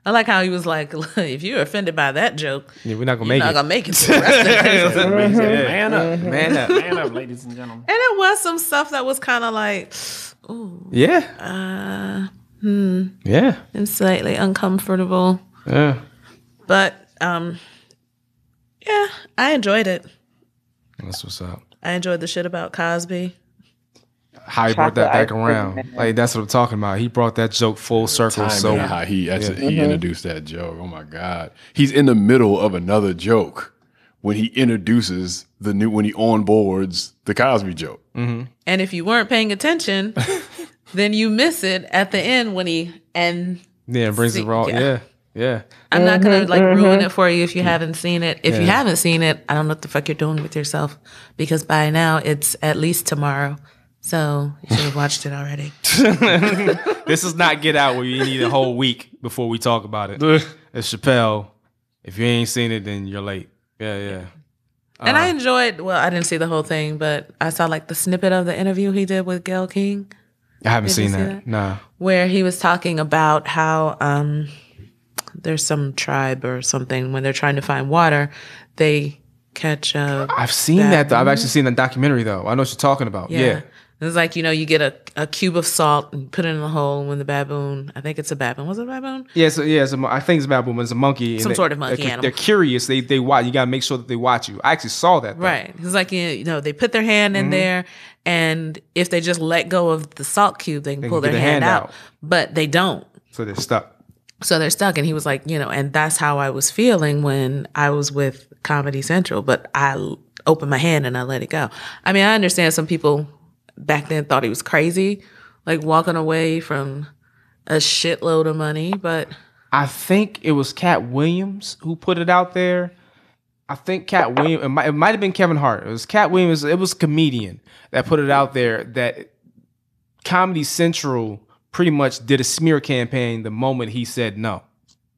I like how he was like, <laughs> if you're offended by that joke, Yeah, we're not gonna you're make not it. gonna make it to the <laughs> rest of it. Man up, Man up. man <laughs> up, ladies and gentlemen. And it was some stuff that was kind of like, ooh, Yeah, uh, hmm, yeah, and slightly uncomfortable. yeah. But um, yeah, I enjoyed it. That's what's up. I enjoyed the shit about Cosby. How he brought that back ice cream, around. man. Like that's what I'm talking about. He brought that joke full circle. Timing So and how he actually, he mm-hmm. introduced that joke. Oh my god, he's in the middle of another joke when he introduces the new when he onboards the Cosby joke. Mm-hmm. And if you weren't paying attention, <laughs> then you miss it at the end when he and yeah, brings See, it raw. yeah. Yeah, yeah. I'm not gonna mm-hmm. like ruin it for you if you haven't seen it. If you haven't seen it, I don't know what the fuck you're doing with yourself because by now it's at least tomorrow. So you should have watched it already. <laughs> <laughs> This is not Get Out where you need a whole week before we talk about it. It's Chappelle. If you ain't seen it, then you're late. Yeah, yeah. and I enjoyed. Well, I didn't see the whole thing, but I saw like the snippet of the interview he did with Gayle King. I haven't Did you seen see that. that? Nah. where he was talking about how um, there's some tribe or something when they're trying to find water, they catch a I've seen that though. I've actually seen that documentary though. I know what you're talking about. yeah. Yeah. It's like you know you get a, a cube of salt and put it in the hole when the baboon I think it's a baboon was it a baboon Yeah, so yeah, it's a, I think it's a baboon, but it's a monkey. Some they- sort of monkey they're, animal. They're curious. They they watch. You gotta make sure that they watch you. I actually saw that. right it's like you know they put their hand Mm-hmm. in there and if they just let go of the salt cube they can pull can their their hand, hand out. out. but they don't So they're stuck. so they're stuck and he was like you know and that's how i was feeling when i was with comedy central but I opened my hand and i let it go i mean i understand some people back then thought he was crazy like walking away from a shitload of money but I think it was Katt Williams who put it out there. I think Katt Williams. It might, it might have been Kevin Hart. It was Katt Williams. It was a comedian that put it out there that Comedy Central pretty much did a smear campaign the moment he said no.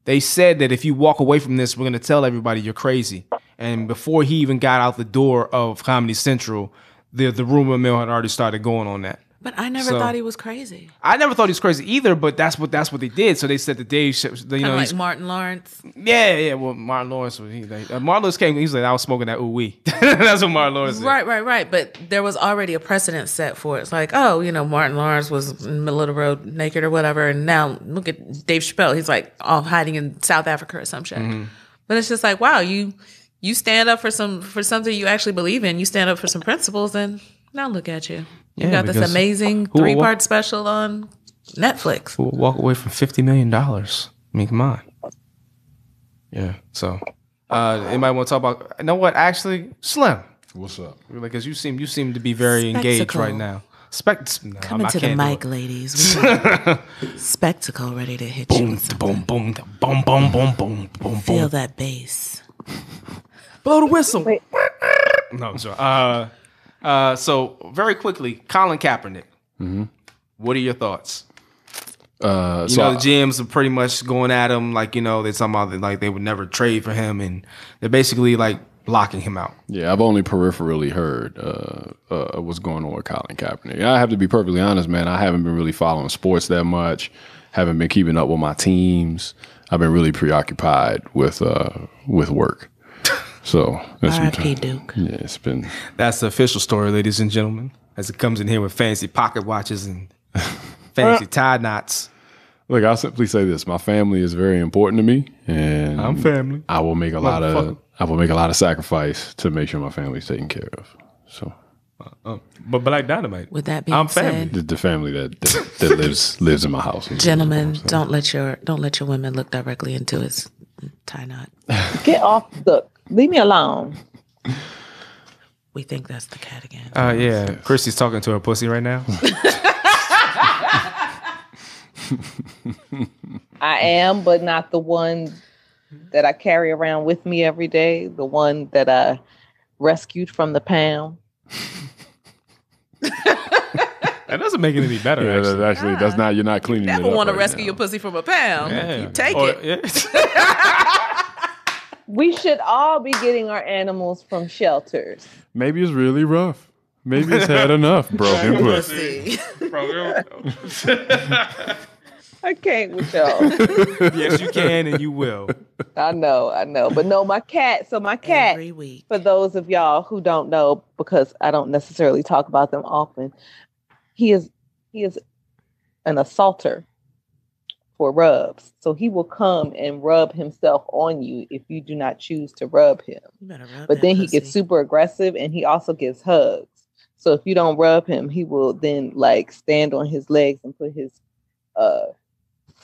They said that if you walk away from this, we're going to tell everybody you're crazy. And before he even got out the door of Comedy Central, the the rumor mill had already started going on that. but i never So- thought he was crazy I never thought he was crazy either, but that's what that's what they did. So they said that Dave, you kind know, he's like martin lawrence yeah, yeah. Well, Martin Lawrence, was- he, like, uh, Martin Lawrence came. He was like, I was smoking that ooh wee. <laughs> That's what Martin Lawrence. Right, right, right. But there was already a precedent set for it. It's like, oh, you know, Martin Lawrence was in the middle of the road naked or whatever. And now look at Dave Chappelle. He's like off hiding in South Africa or some shit. Mm-hmm. But it's just like, wow, you you stand up for some for something you actually believe in. You stand up for some principles and now look at you. You Yeah, got this amazing three part special on Netflix. We'll walk away from fifty million dollars. I mean, come on. Yeah. So, uh, anybody want to talk about? You know what? Actually, Slim, What's up? because you seem you seem to be very engaged right now. Spect. No, Come I into the mic, ladies. <laughs> Spectacle ready to hit you. Boom, with some- boom, boom, boom, boom, boom, boom, boom, Feel that bass. Blow the whistle. Wait. No, I'm sorry. Uh, uh, so very quickly, Colin Kaepernick. What are your thoughts? Uh, You so know, the GMs are pretty much going at him like you know they're talking about that, like they would never trade for him, and they're basically like blocking him out. Yeah, I've only peripherally heard uh, uh, what's going on with Colin Kaepernick. I have to be perfectly honest, man. I haven't been really following sports that much. Haven't been keeping up with my teams. I've been really preoccupied with uh, with work. So it's R.I.P. Duke. yeah, it's been That's the official story, ladies and gentlemen, as it comes in here with fancy pocket watches and <laughs> fancy tie knots. look. I'll simply say this: my family is very important to me, and I'm family. I will make a lot of I will make a lot of sacrifice to make sure my family's taken care of. So uh, um, But Black Dynamite. With that being I'm family. said, the, the family that that, that lives lives in my house. <laughs> Gentlemen, don't let your don't let your women look directly into his tie knot. Get off the. Leave me alone. We think that's the cat again. Uh, yeah, Christy's talking to her pussy right now. <laughs> I am, but not the one that I carry around with me every day. The one that I rescued from the pound. <laughs> That doesn't make it any better. Yeah, that's actually. actually that's not you're not cleaning Never it up want to right rescue now. your pussy from a pound. Yeah. You take Or- it. yeah. <laughs> We should all be getting our animals from shelters. Maybe it's really rough. Maybe it's had enough broken Let's pussy. see. I can't with y'all. <laughs> yes, you can and you will. I know, I know. But no, my cat. So my cat, Every week. for those of y'all who don't know, because I don't necessarily talk about them often, he is he is an assaulter for rubs. So he will come and rub himself on you if you do not choose to rub him. Rub But then he gets super aggressive and he also gives hugs. So if you don't rub him, he will then like stand on his legs and put his uh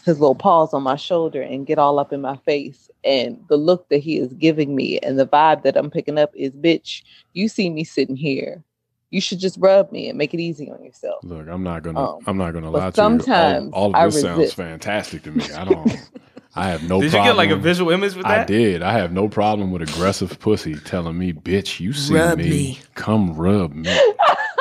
his little paws on my shoulder and get all up in my face. And the look that he is giving me and the vibe that I'm picking up is bitch, you see me sitting here. You should just rub me and make it easy on yourself. Look, I'm not gonna Um, I'm not gonna lie to sometimes you. All, all of this sounds fantastic to me. I don't <laughs> I have no Did you problem. get like a visual image with I that? I did. I have no problem with aggressive pussy telling me, bitch, you see Rub me. me." Come rub me. <laughs>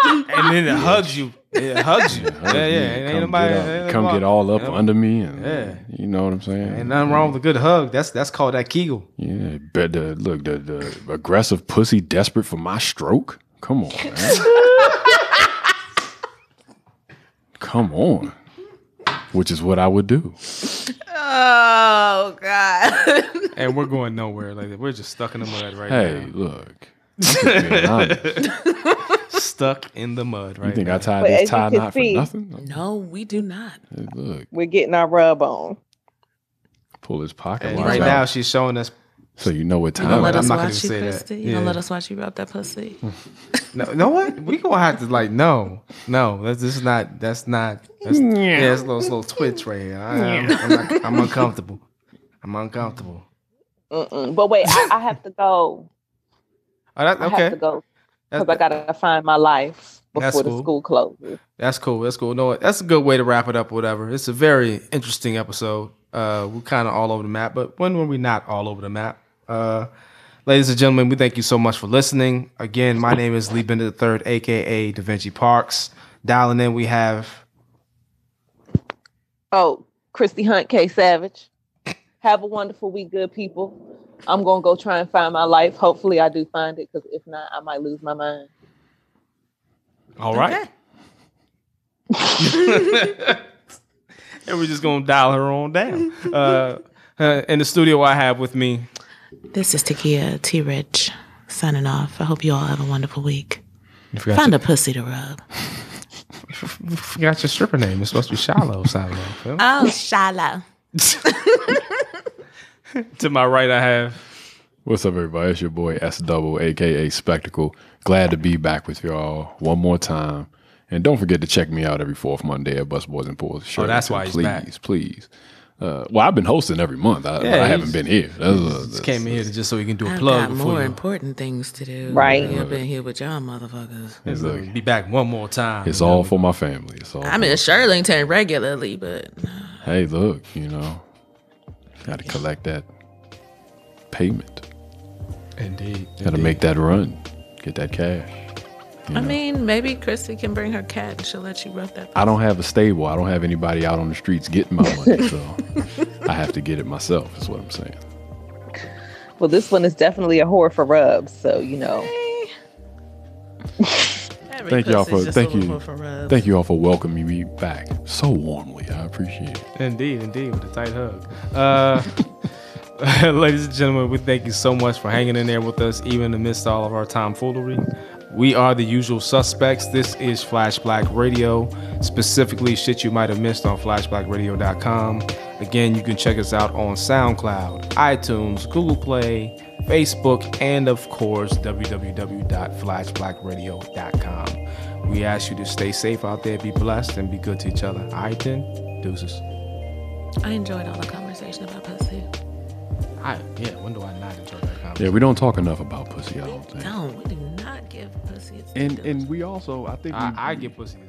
And then it <laughs> hugs you. It hugs you. Hug yeah, yeah. me. Ain't Come, nobody, get, ain't up, come get all up ain't- under me and Yeah. you know what I'm saying? Ain't nothing wrong with a good hug. That's that's called that Kegel. Yeah, but the look, the, the aggressive pussy desperate for my stroke. Come on, man. <laughs> Come on. Which is what I would do. Oh God. <laughs> And we're going nowhere. Like we're just stuck in the mud right now. Hey, now. look. I'm just being <laughs> honest. Stuck in the mud right You think now. I tied But as this you tie can knot for nothing? no, we do not. Hey, Look, We're getting our rub on. pull his pocket And lines right out now she's showing us so you know what You time gonna let it I'm us not gonna watch you, say that. Christy? You Yeah. gonna let us watch you rub that pussy? <laughs> No, know what? We gonna have to like no, no. That's this is not. That's not. That's, yeah, it's a little, it's little twitch right here. I, am I'm, not, I'm <laughs> uncomfortable. I'm uncomfortable. Mm-mm. But wait, I, I have to go. Oh, that, I have to go because I gotta find my life That's before the school closes. that's cool. That's cool. No, that's a good way to wrap it up. Whatever. It's a very interesting episode. Uh, we're kind of all over the map, but when were we not all over the map? Uh, ladies and gentlemen, we thank you so much for listening. Again, my name is Lee Bennett III, aka Da Vinci Parks. Dialing in, we have Oh, Christy Hunt, K Savage. Have a wonderful week, good people. I'm gonna go try and find my life. Hopefully, I do find it because if not, I might lose my mind. all right. <laughs> and we're just gonna dial her on down. Uh, uh, <laughs> in the studio, I have with me. This is Takia T Rich signing off. I hope you all have a wonderful week. Find your, a pussy to rub. <laughs> forgot your stripper name. It's supposed to be Shiloh. Sound like. Oh, shallow. <laughs> To my right, I have. What's up, everybody? It's your boy S Double, aka Spectacle. Glad to be back with y'all one more time. And don't forget to check me out every fourth Monday at Busboys and Poets. Oh, that's why he's please, back. please. Uh, well, I've been hosting every month. I, Yeah, I haven't been here. That's, uh, Just came here just so we can do a I've plug got before more you. important things to do. Right. I've been here with y'all motherfuckers. It's, look, Be back one more time. it's all for my family. It's all. I'm for in my- Shirlington regularly, but Hey, look, you know, got to collect that payment. Indeed. Got to make that run, get that cash. You I know. mean, maybe Christy can bring her cat and she'll let you rub that. I don't have a stable. I don't have anybody out on the streets getting my money, so <laughs> I have to get it myself. Is what I'm saying. Well, this one is definitely a whore for rubs, so you know. <laughs> Every Thank y'all for thank you, for thank you all for welcoming me back so warmly. I appreciate it. Indeed, indeed, with a tight hug. Uh, <laughs> ladies and gentlemen, we thank you so much for hanging in there with us, even amidst all of our tomfoolery. We are the usual suspects. This is Flash Black Radio, specifically shit you might have missed on flashblackradio.com. Again, you can check us out on SoundCloud, iTunes, Google Play, Facebook, and of course, www.flashblackradio.com. We ask you to stay safe out there, be blessed, and be good to each other. All right, then, deuces. I enjoyed all the conversation about pussy. I yeah. When do I not enjoy that conversation? Yeah, we don't talk enough about pussy. I don't think. Don't And and we also, I think, I, we, I get pussy.